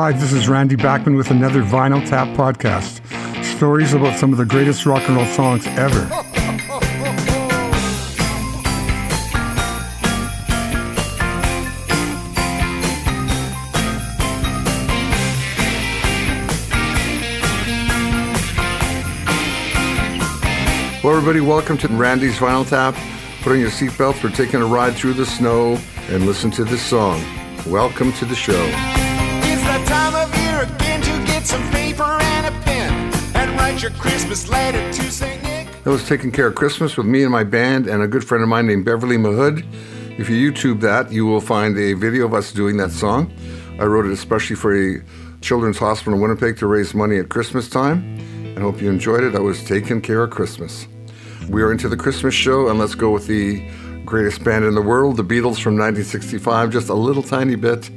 Hi, this is Randy Bachman with another Vinyl Tap podcast. Stories about some of the greatest rock and roll songs ever. Hello, everybody. Welcome to Randy's Vinyl Tap. Put on your seatbelts. We're taking a ride through the snow and listen to this song. Welcome to the show. Time of year again to get some paper and a pen and write your Christmas letter to St. Nick. That was Taking Care of Christmas with me and my band and a good friend of mine named Beverly Mahood. If you YouTube that, you will find a video of us doing that song. I wrote it especially for a children's hospital in Winnipeg to raise money at Christmas time. I hope you enjoyed it. I was taking care of Christmas. We are into the Christmas show, and let's go with the greatest band in the world, the Beatles from 1965. Just a little tiny bit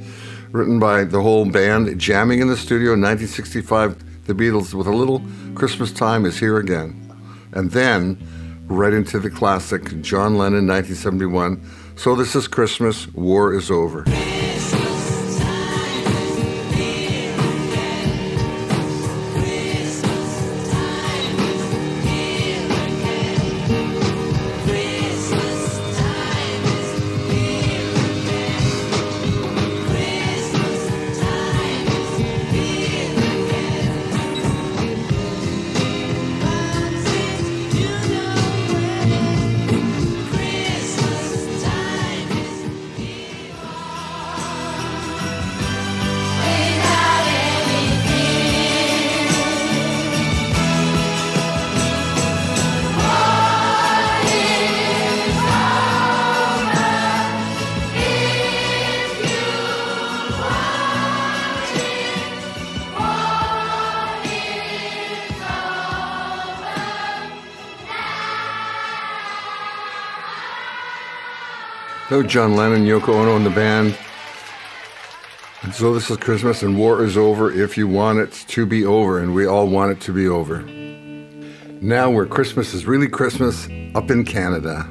written by the whole band, jamming in the studio in 1965. The Beatles with a little Christmas time is here again. And then right into the classic, John Lennon, 1971. So this is Christmas, war is over. That was John Lennon, Yoko Ono, and the band. And so this is Christmas, and war is over if you want it to be over, and we all want it to be over. Now, where Christmas is really Christmas, up in Canada.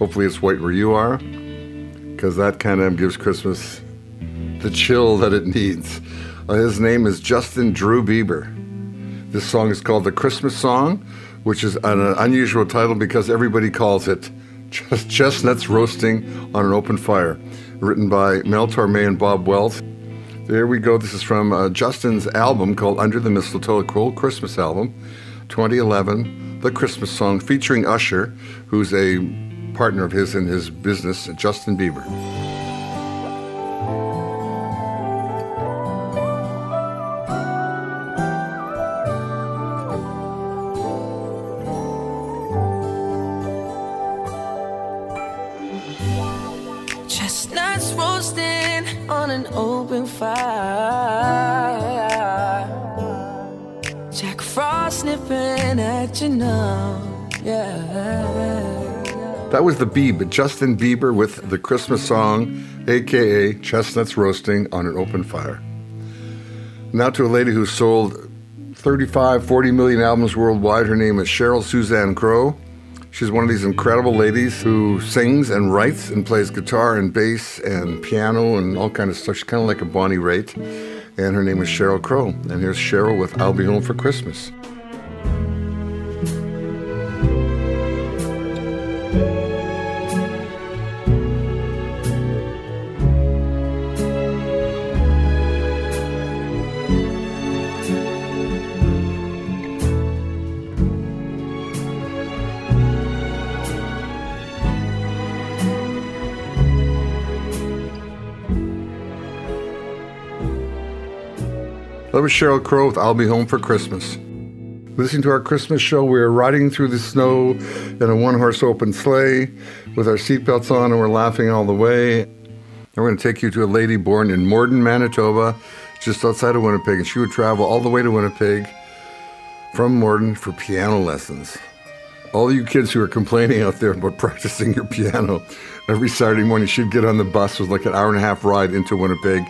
Hopefully, it's white where you are, because that kind of gives Christmas the chill that it needs. Uh, his name is Justin Drew Bieber. This song is called The Christmas Song, which is an unusual title because everybody calls it Chestnuts Roasting on an Open Fire, written by Mel Torme and Bob Wells. There we go. This is from uh, Justin's album called Under the Mistletoe, a cool Christmas album, 2011. The Christmas song featuring Usher, who's a partner of his in his business, Justin Bieber. That was the Beeb, Justin Bieber with the Christmas song, aka Chestnuts Roasting on an Open Fire. Now to a lady who sold 35, 40 million albums worldwide. Her name is Sheryl Suzanne Crow. She's one of these incredible ladies who sings and writes and plays guitar and bass and piano and all kind of stuff. She's kind of like a Bonnie Raitt. And her name is Sheryl Crow. And here's Sheryl with I'll Be Home for Christmas. Was Sheryl Crow with I'll Be Home for Christmas. Listening to our Christmas show, we are riding through the snow in a one horse open sleigh with our seatbelts on and we're laughing all the way. And we're going to take you to a lady born in Morden, Manitoba, just outside of Winnipeg. And she would travel all the way to Winnipeg from Morden for piano lessons. All you kids who are complaining out there about practicing your piano, every Saturday morning she'd get on the bus with like an hour and a half ride into Winnipeg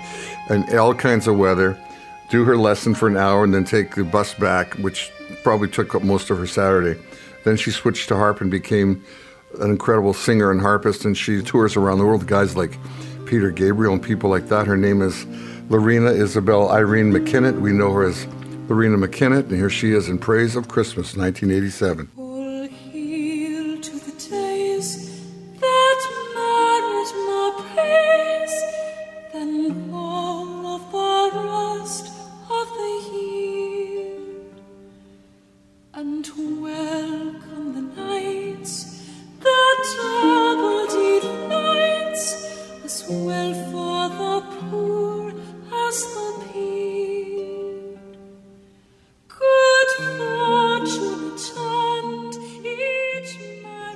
and all kinds of weather, do her lesson for an hour and then take the bus back, which probably took up most of her Saturday. Then she switched to harp and became an incredible singer and harpist, and she tours around the world guys like Peter Gabriel and people like that. Her name is Loreena Isabel Irene McKennitt. We know her as Loreena McKennitt, and here she is in Praise of Christmas, 1987.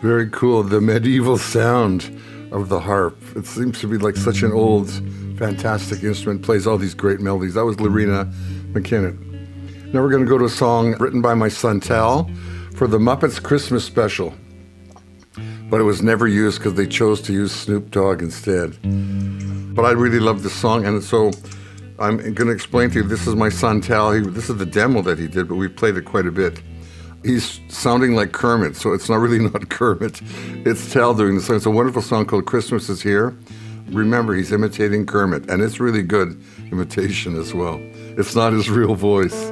Very cool. The medieval sound of the harp. It seems to be like such an old, fantastic instrument. Plays all these great melodies. That was Lorena McKinnon. Now we're going to go to a song written by my son Tal for the Muppets Christmas special. But it was never used because they chose to use Snoop Dogg instead. But I really love this song, and so I'm going to explain to you. This is my son Tal. He, this is the demo that he did, but we played it quite a bit. He's sounding like Kermit, so it's not really not Kermit. It's Tal doing the song. It's a wonderful song called Christmas is Here. Remember, he's imitating Kermit, and it's really good imitation as well. It's not his real voice.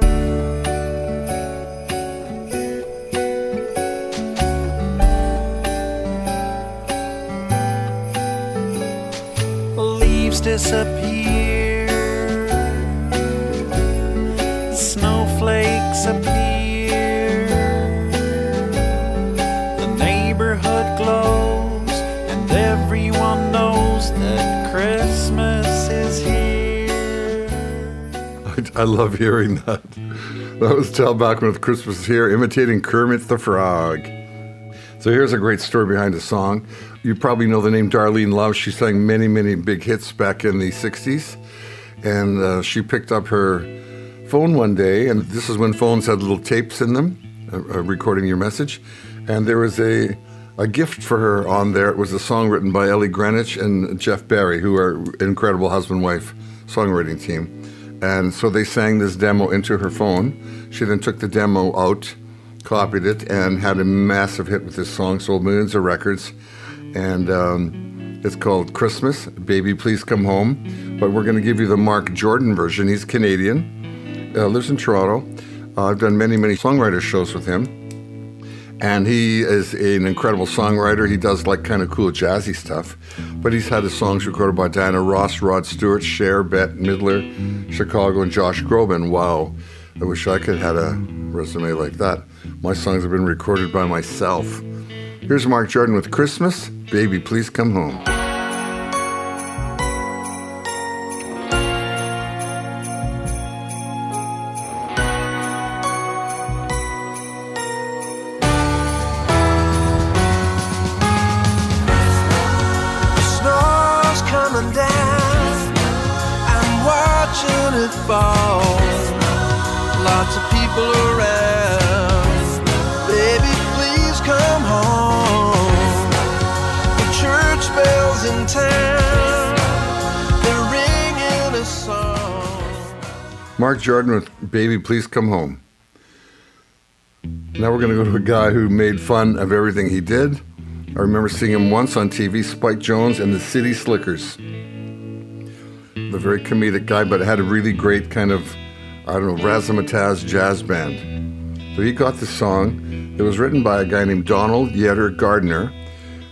leaves disappear, I, love hearing that. That was Tal Bachman with Christmas Here, imitating Kermit the Frog. So here's a great story behind the song. You probably know the name Darlene Love. She sang many, many big hits back in the 60s. And uh, she picked up her phone one day, and this is when phones had little tapes in them, uh, uh, recording your message. And there was a, a gift for her on there. It was a song written by Ellie Greenwich and Jeff Barry, who are incredible husband wife songwriting team. And so they sang this demo into her phone. She then took the demo out, copied it, and had a massive hit with this song, sold millions of records. And um, it's called Christmas, Baby Please Come Home. But we're going to give you the Mark Jordan version. He's Canadian, uh, lives in Toronto. Uh, I've done many, many songwriter shows with him. And he is an incredible songwriter. He does like kind of cool jazzy stuff. But he's had his songs recorded by Diana Ross, Rod Stewart, Cher, Bette Midler, Chicago, and Josh Groban. Wow. I wish I could have had a resume like that. My songs have been recorded by myself. Here's Mark Jordan with Christmas. Baby, please come home. Baby, Please Come Home. Now we're going to go to a guy who made fun of everything he did. I remember seeing him once on TV, Spike Jones and the City Slickers. The very comedic guy, but had a really great kind of, I don't know, razzmatazz jazz band. So he got this song. It was written by a guy named Donald Yetter Gardner,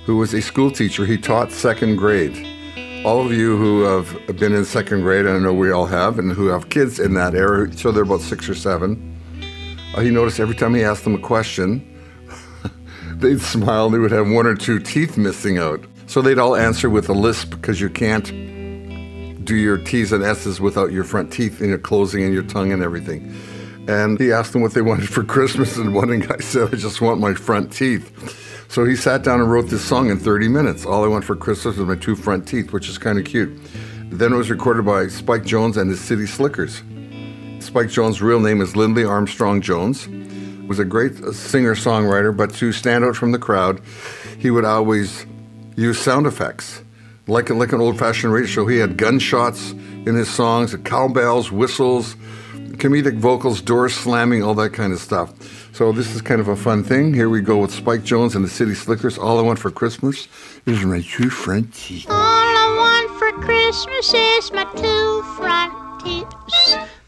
who was a school teacher. He taught second grade. All of you who have been in second grade, I know we all have, and who have kids in that era, so they're about six or seven, uh, he noticed every time he asked them a question, they'd smile. They would have one or two teeth missing out. So they'd all answer with a lisp because you can't do your T's and S's without your front teeth and your closing and your tongue and everything. And he asked them what they wanted for Christmas, and one guy said, I just want my front teeth. So he sat down and wrote this song in 30 minutes. All I want for Christmas is my two front teeth, which is kind of cute. Then it was recorded by Spike Jones and his City Slickers. Spike Jones' real name is Lindley Armstrong Jones. Was a great uh, singer-songwriter, but to stand out from the crowd, he would always use sound effects. Like, like an old-fashioned radio show, he had gunshots in his songs, cowbells, whistles, comedic vocals, doors slamming, all that kind of stuff. So this is kind of a fun thing. Here we go with Spike Jones and the City Slickers. All I want for Christmas is my two front teeth. All I want for Christmas is my two front teeth,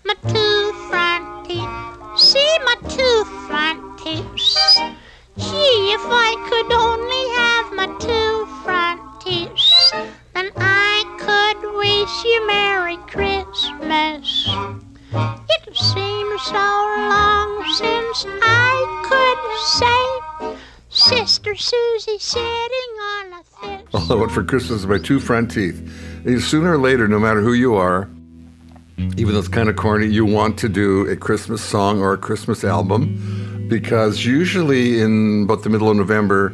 my two front teeth. See my two front teeth. Gee, if I could only have my two front teeth, then I could wish you Merry Christmas. It seems so long since I could say Sister Susie sitting on a thick. All I want for Christmas is my two front teeth. And sooner or later, no matter who you are, even though it's kind of corny, you want to do a Christmas song or a Christmas album because usually in about the middle of November,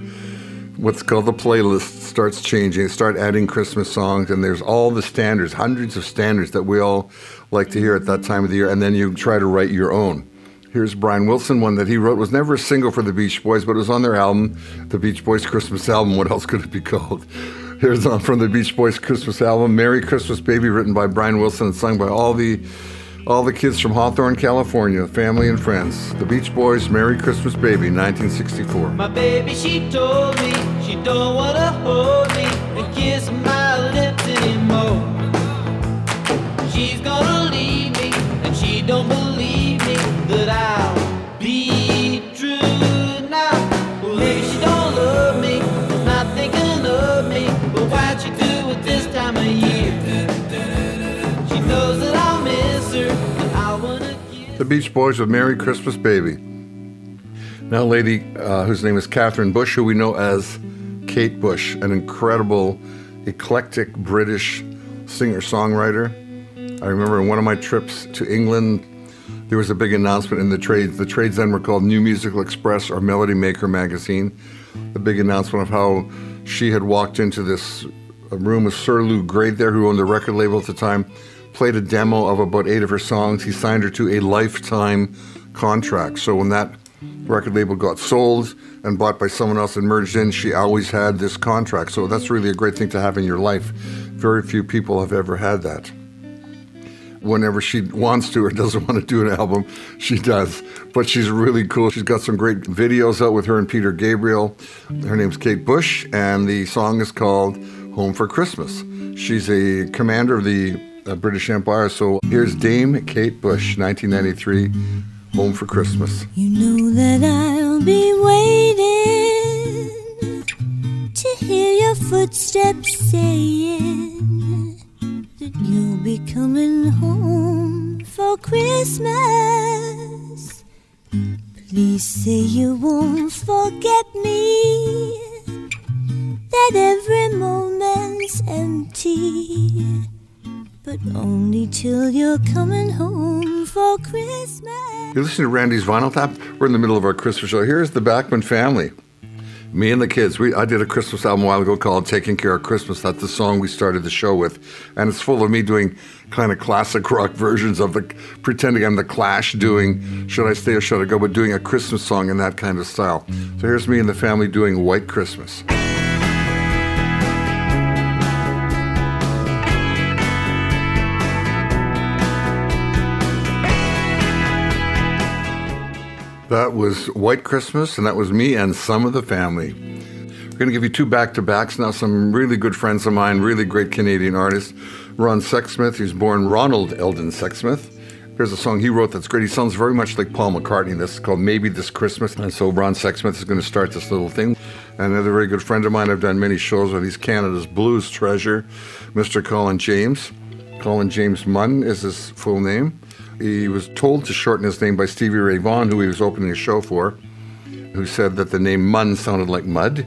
what's called the playlist starts changing. Start adding Christmas songs, and there's all the standards, hundreds of standards that we all like to hear at that time of the year, and then you try to write your own. Here's Brian Wilson, one that he wrote was never a single for the Beach Boys, but it was on their album, the Beach Boys Christmas album. What else could it be called? Here's on from the Beach Boys Christmas album, "Merry Christmas Baby," written by Brian Wilson and sung by all the all the kids from Hawthorne, California, family and friends. The Beach Boys, "Merry Christmas Baby," 1964. My baby, she told me she don't wanna hold me don't believe me that I'll be true now. Well, maybe she don't love me, not thinking of me, but why'd she do it this time of year? She knows that I'll miss her, and I wanna kiss. The Beach Boys with Merry Christmas Baby. Now, a lady uh, whose name is Catherine Bush, who we know as Kate Bush, an incredible, eclectic British singer songwriter. I remember in one of my trips to England, there was a big announcement in the trades. The trades then were called New Musical Express or Melody Maker magazine. The big announcement of how she had walked into this room with Sir Lou Grade there, who owned the record label at the time, played a demo of about eight of her songs. He signed her to a lifetime contract. So when that record label got sold and bought by someone else and merged in, she always had this contract. So that's really a great thing to have in your life. Very few people have ever had that whenever she wants to or doesn't want to do an album, she does. But she's really cool. She's got some great videos out with her and Peter Gabriel. Her name's Kate Bush, and the song is called Home for Christmas. She's a commander of the uh, British Empire. So here's Dame Kate Bush, 1993, Home for Christmas. You know that I'll be waiting to hear your footsteps saying that you'll be coming home for Christmas. Please say you won't forget me, that every moment's empty, but only till you're coming home for Christmas. You're listening to Randy's Vinyl Tap. We're in the middle of our Christmas show. Here's the Bachman family. Me and the kids. We I did a Christmas album a while ago called "Taking Care of Christmas." That's the song we started the show with, and it's full of me doing kind of classic rock versions of the pretending I'm the Clash, doing "Should I Stay or Should I Go," but doing a Christmas song in that kind of style. So here's me and the family doing "White Christmas." That was White Christmas, and that was me and some of the family. We're going to give you two back to backs now. Some really good friends of mine, really great Canadian artists. Ron Sexsmith, he's born Ronald Eldon Sexsmith. Here's a song he wrote that's great. He sounds very much like Paul McCartney. This is called Maybe This Christmas. And so Ron Sexsmith is going to start this little thing. Another very good friend of mine I've done many shows with. He's Canada's blues treasure, Mr. Colin James. Colin James Munn is his full name. He was told to shorten his name by Stevie Ray Vaughan, who he was opening a show for, who said that the name Munn sounded like mud.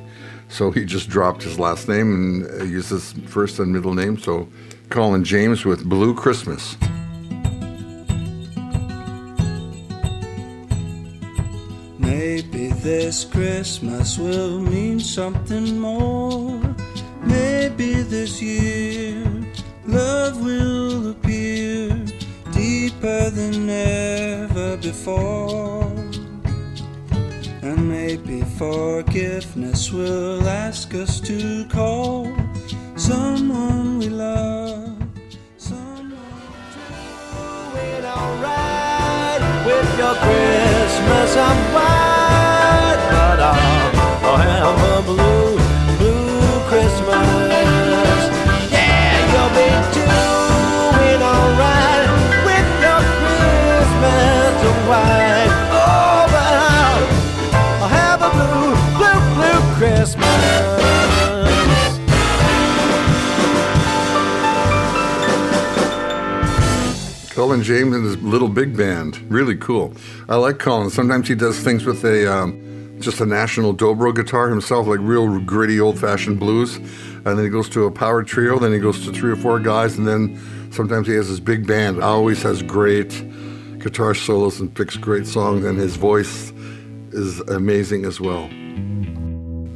So he just dropped his last name and uh, used his first and middle name. So Colin James with Blue Christmas. Maybe this Christmas will mean something more. Maybe this year love will appear deeper than ever before. And maybe forgiveness will ask us to call someone we love. Someone doing alright with your Christmas I'm Colin James and his little big band. Really cool. I like Colin. Sometimes he does things with a um, just a national dobro guitar himself, like real gritty old fashioned blues. And then he goes to a power trio, then he goes to three or four guys, and then sometimes he has his big band. Always has great guitar solos and picks great songs, and his voice is amazing as well.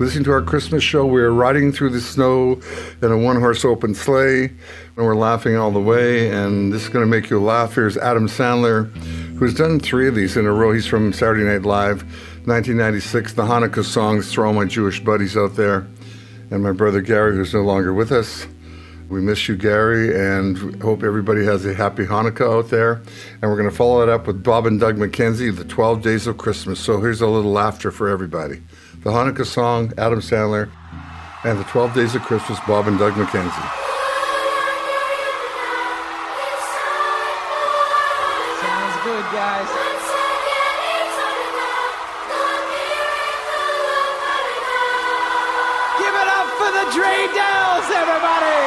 Listening to our Christmas show, we are riding through the snow in a one horse open sleigh, and we're laughing all the way. And this is going to make you laugh. Here's Adam Sandler, who's done three of these in a row. He's from Saturday Night Live, 1996, the Hanukkah songs, Throw All My Jewish Buddies Out There, and my brother Gary, who's no longer with us. We miss you, Gary, and hope everybody has a happy Hanukkah out there. And we're going to follow it up with Bob and Doug McKenzie, The 12 Days of Christmas. So here's a little laughter for everybody. The Hanukkah song, Adam Sandler, and The 12 Days of Christmas, Bob and Doug McKenzie. Sounds good, guys. Give it up for the Dre Dells, everybody!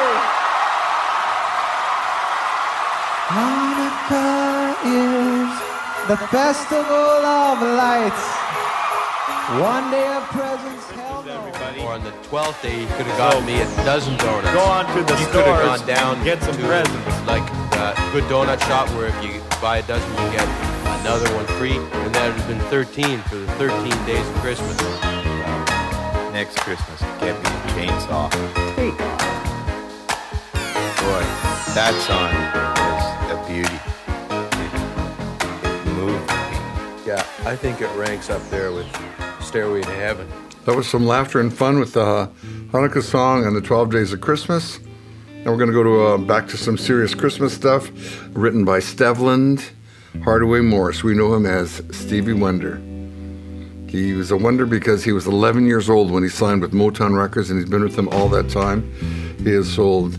Hanukkah is the festival of lights. One day of presents held Or on the 12th day, you could have gotten me a dozen donuts. Go on to the You could have gone down get some to presents. like a good donut shop where if you buy a dozen, you get another one free, and that would have been 13 for the 13 days of Christmas. Next Christmas, get me a chainsaw. Hey. Boy, that song was a beauty. It moved me. Yeah, I think it ranks up there with Stairway to Heaven. That was some laughter and fun with the Hanukkah song and the 12 Days of Christmas. And we're going to go to uh, back to some serious Christmas stuff, written by Stevland Hardaway Morris. We know him as Stevie Wonder. He was a wonder because he was 11 years old when he signed with Motown Records, and he's been with them all that time. He has sold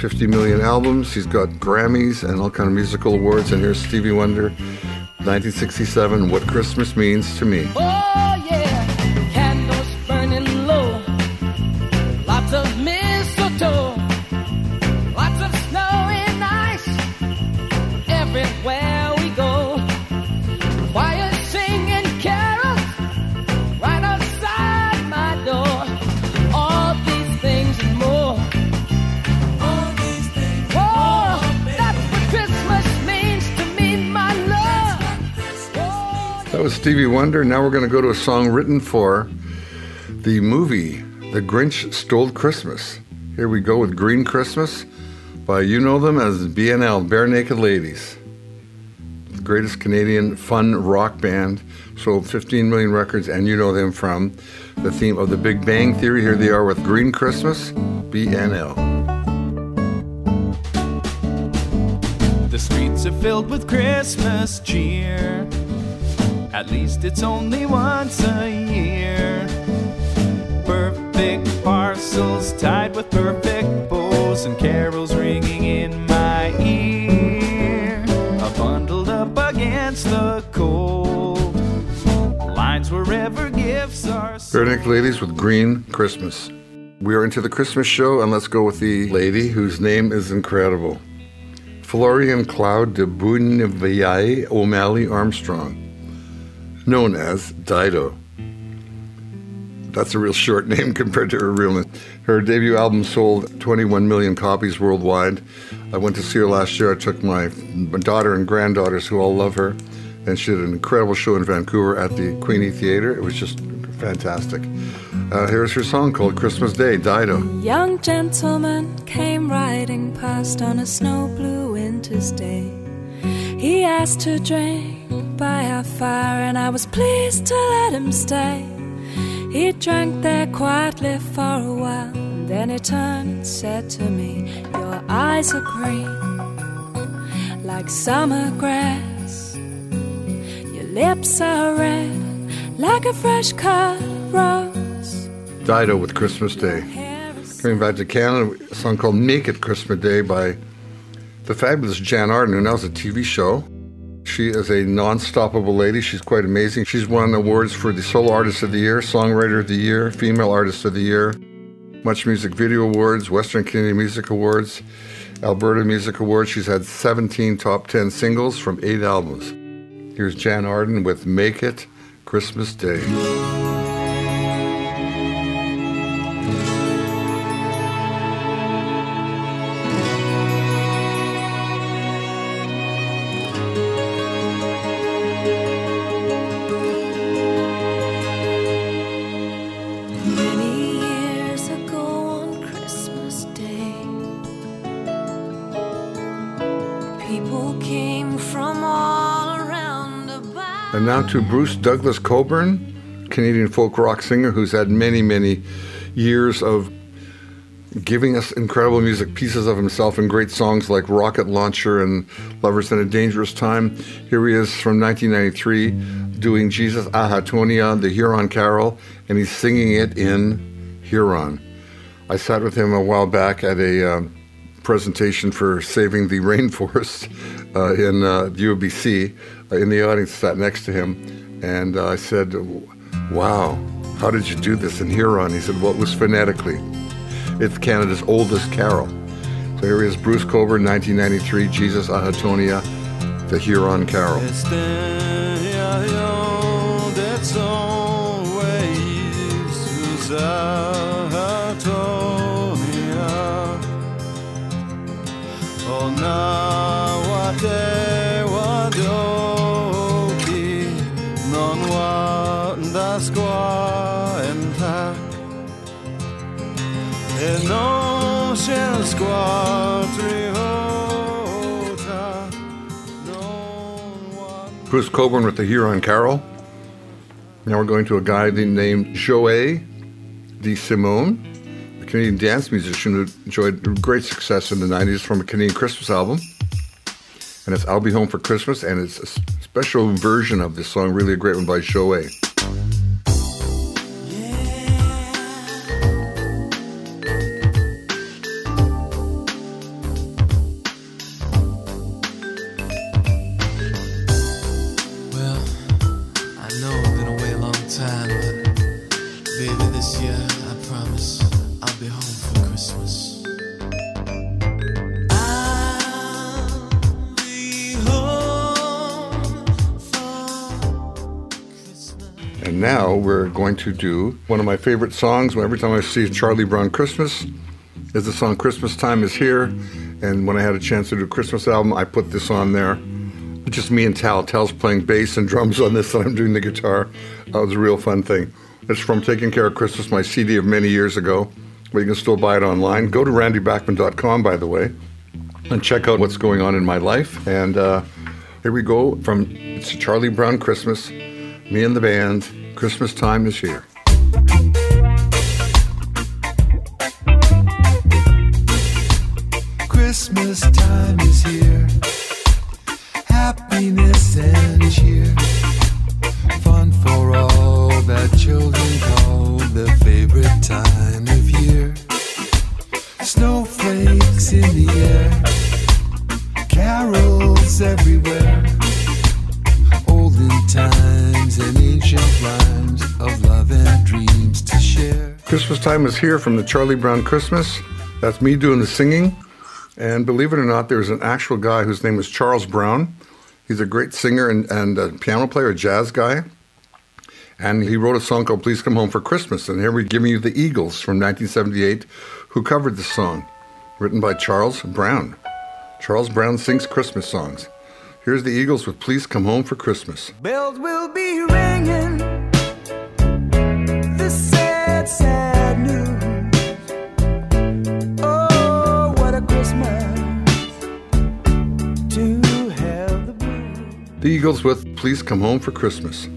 50 million albums. He's got Grammys and all kind of musical awards. And here's Stevie Wonder, 1967. What Christmas means to me. Oh Stevie Wonder. Now we're going to go to a song written for the movie The Grinch Stole Christmas. Here we go with Green Christmas by you know them as BNL, Barenaked Ladies. The greatest Canadian fun rock band, sold 15 million records, and you know them from the theme of The Big Bang Theory. Here they are with Green Christmas, BNL. The streets are filled with Christmas cheer. At least it's only once a year. Perfect parcels tied with perfect bows and carols ringing in my ear. I bundled up against the cold. Lines wherever gifts are Bare Ladies with Green Christmas. We are into the Christmas show, and let's go with the lady whose name is incredible. Florian Cloud de Bounevialle O'Malley Armstrong, known as Dido. That's a real short name compared to her real name. Her debut album sold 21 million copies worldwide. I went to see her last year. I took my daughter and granddaughters, who all love her, and she did an incredible show in Vancouver at the Queenie Theater. It was just fantastic. Uh, here's her song called Christmas Day, Dido. Young gentleman came riding past on a snow blue winter's day. He asked to drink by our fire, and I was pleased to let him stay. He drank there quietly for a while, then he turned and said to me, Your eyes are green, like summer grass. Your lips are red, like a fresh cut rose. Dido with Christmas Day. Coming back to Canada, a song called Make It Christmas Day by the fabulous Jann Arden, who now has a TV show. She is a non-stoppable lady. She's quite amazing. She's won awards for the Solo Artist of the Year, Songwriter of the Year, Female Artist of the Year, Much Music Video Awards, Western Canadian Music Awards, Alberta Music Awards. She's had 17 top 10 singles from eight albums. Here's Jann Arden with Make It Christmas Day. To Bruce Douglas Cockburn, Canadian folk rock singer who's had many, many years of giving us incredible music, pieces of himself, and great songs like Rocket Launcher and Lovers in a Dangerous Time. Here he is from 1993 doing Jesus Ahatonhia, the Huron Carol, and he's singing it in Huron. I sat with him a while back at a um, presentation for saving the rainforest uh, in uh, UBC. Uh, in the audience, sat next to him, and I said, "Wow, how did you do this in Huron?" He said, "Well, it was phonetically. It's Canada's oldest carol." So here is Bruce Cockburn, 1993, Jesus Ahatonhia, the Huron Carol. Bruce Cockburn with the Huron Carol. Now we're going to a guy named Joey de Simone, a Canadian dance musician who enjoyed great success in the 90s from a Canadian Christmas album. And it's I'll Be Home for Christmas, and it's a special version of this song, really a great one by Joey. Now we're going to do one of my favorite songs. Every time I see Charlie Brown Christmas, is the song "Christmas Time Is Here." And when I had a chance to do a Christmas album, I put this on there. Just me and Tal. Tal's playing bass and drums on this, and I'm doing the guitar. That was a real fun thing. It's from Taking Care of Christmas, my CD of many years ago. But you can still buy it online. Go to randybachman.com, by the way, and check out what's going on in my life. And uh, here we go from it's Charlie Brown Christmas. Me and the band. Christmas time is here. Christmas time is here. Happiness and cheer. Fun for all that children call their favorite time of year. Snowflakes in the air. Carols everywhere. Christmas time is here from the Charlie Brown Christmas. That's me doing the singing. And believe it or not, there's an actual guy whose name is Charles Brown. He's a great singer and, and a piano player, a jazz guy. And he wrote a song called Please Come Home for Christmas. And here we're giving you the Eagles from 1978, who covered the song, written by Charles Brown. Charles Brown sings Christmas songs. Here's the Eagles with Please Come Home for Christmas. Bells will be ringing. This sad, sad news. Oh, what a Christmas to have the blues. The Eagles with Please Come Home for Christmas.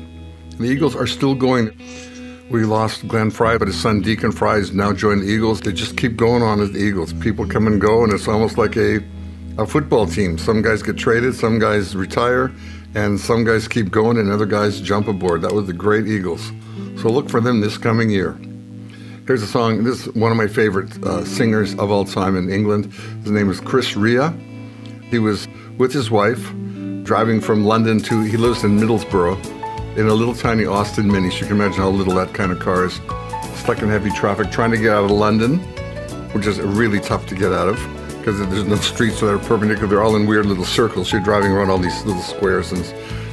The Eagles are still going. We lost Glenn Frey, but his son Deacon Frey has now joined the Eagles. They just keep going on as the Eagles. People come and go, and it's almost like a, a football team. Some guys get traded, some guys retire, and some guys keep going, and other guys jump aboard. That was the great Eagles. So look for them this coming year. Here's a song. This is one of my favorite uh, singers of all time in England. His name is Chris Rea. He was with his wife driving from London to, he lives in Middlesbrough, in a little tiny Austin Mini. So you can imagine how little that kind of car is. Stuck in heavy traffic, trying to get out of London, which is really tough to get out of. Because there's no streets that are perpendicular. They're all in weird little circles. You're driving around all these little squares and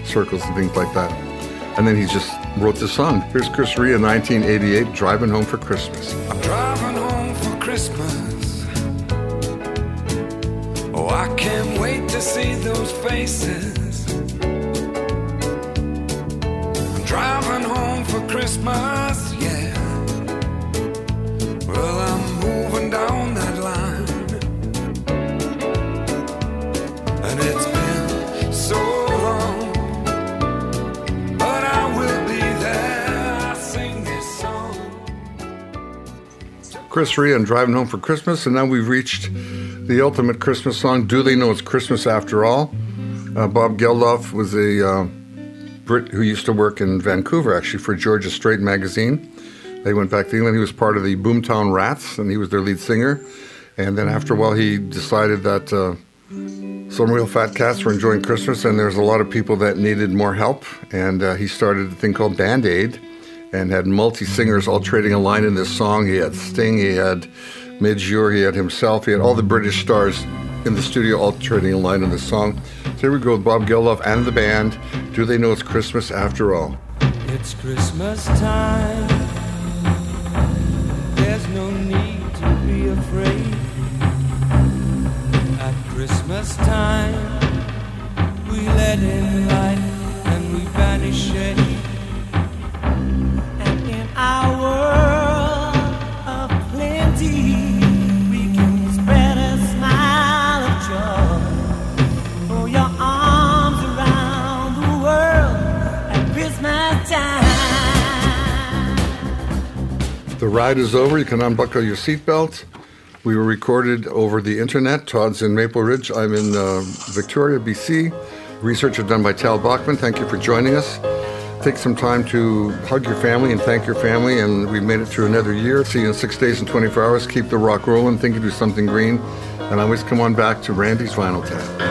circles and things like that. And then he just wrote this song. Here's Chris Rea in 1988, Driving Home for Christmas. I'm driving home for Christmas. Oh, I can't wait to see those faces. I'm driving home for Christmas, Chris Rea and Driving Home for Christmas, and now we've reached the ultimate Christmas song. Do they know it's Christmas after all? Uh, Bob Geldof was a uh, Brit who used to work in Vancouver, actually, for Georgia Straight magazine. They went back to England. He was part of the Boomtown Rats, and he was their lead singer. And then after a while, he decided that uh, some real fat cats were enjoying Christmas, and there's a lot of people that needed more help. And uh, he started a thing called Band Aid and had multi singers all trading a line in this song. He had Sting, he had Midge he had himself, he had all the British stars in the studio all trading a line in this song. So here we go with Bob Geldof and the band. Do they know it's Christmas after all? It's Christmas time. There's no need to be afraid. At Christmas time, we let in light and we banish shade. The ride is over. You can unbuckle your seatbelt. We were recorded over the internet. Todd's in Maple Ridge. I'm in uh, Victoria, BC. Research is done by Tal Bachman. Thank you for joining us. Take some time to hug your family and thank your family. And we've made it through another year. See you in six days and 24 hours. Keep the rock rolling. Think you do something green. And always come on back to Randy's Vinyl Tap.